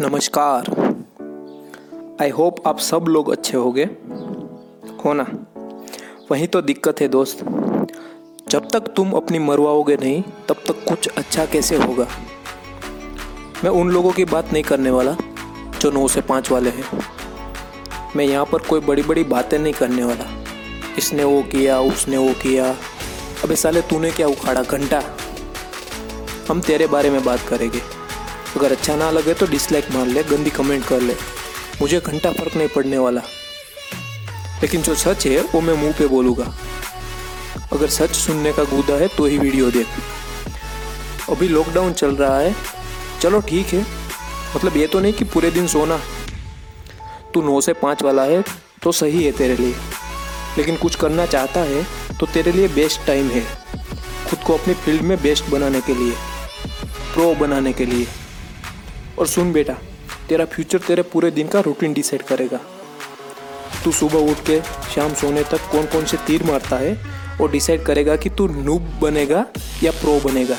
नमस्कार। I hope आप सब लोग अच्छे होंगे। हो ना? वही तो दिक्कत है दोस्त। जब तक तुम अपनी मरवाओगे नहीं, तब तक कुछ अच्छा कैसे होगा? मैं उन लोगों की बात नहीं करने वाला, जो नौ से पाँच वाले हैं। मैं यहाँ पर कोई बड़ी बड़ी बातें नहीं करने वाला। इसने वो किया, उसने वो किया। अबे साले, तूने क्या उखाड़ा? घंटा। हम तेरे बारे में बात करेंगे। अगर अच्छा ना लगे तो डिसलाइक मार ले, गंदी कमेंट कर ले। मुझे घंटा फ़र्क नहीं पड़ने वाला। लेकिन जो सच है, वो मैं मुँह पे बोलूँगा। अगर सच सुनने का गुदा है तो ही वीडियो देख। अभी लॉकडाउन चल रहा है। चलो ठीक है। मतलब ये तो नहीं कि पूरे दिन सोना। तू नौ से पाँच वाला है तो सही है तेरे लिए। लेकिन कुछ करना चाहता है तो तेरे लिए बेस्ट टाइम है। खुद को अपनी फ़ील्ड में बेस्ट बनाने के लिए। प्रो बनाने के लिए। और सुन बेटा, तेरा फ्यूचर तेरे पूरे दिन का रूटीन डिसाइड करेगा। तू सुबह उठ के शाम सोने तक कौन कौन से तीर मारता है और डिसाइड करेगा कि तू नूब बनेगा या प्रो बनेगा।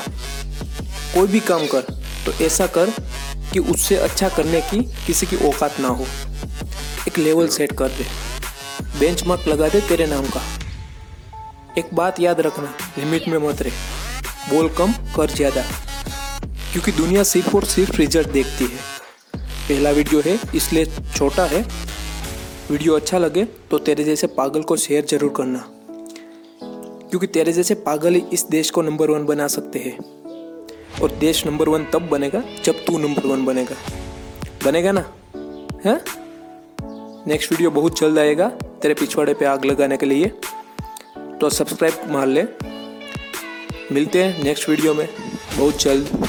कोई भी काम कर तो ऐसा कर कि उससे अच्छा करने की किसी की औकात ना हो। एक लेवल सेट कर दे। बेंचमार्क लगा दे तेरे नाम का। एक बात याद रखना लिमिट में मत रहे। बोल कम, कर ज़्यादा। क्योंकि दुनिया सिर्फ़ और सिर्फ़ रिज़ल्ट देखती है। पहला वीडियो है, इसलिए छोटा है। वीडियो अच्छा लगे तो तेरे जैसे पागल को शेयर ज़रूर करना। क्योंकि तेरे जैसे पागल ही इस देश को नंबर वन बना सकते हैं। और देश नंबर वन तब बनेगा जब तू नंबर वन बनेगा। बनेगा ना? है? नेक्स्ट वीडियो बहुत जल्द आएगा तेरे पिछवाड़े पे आग लगाने के लिए। तो सब्सक्राइब मार ले। मिलते हैं नेक्स्ट वीडियो में। बहुत जल्द।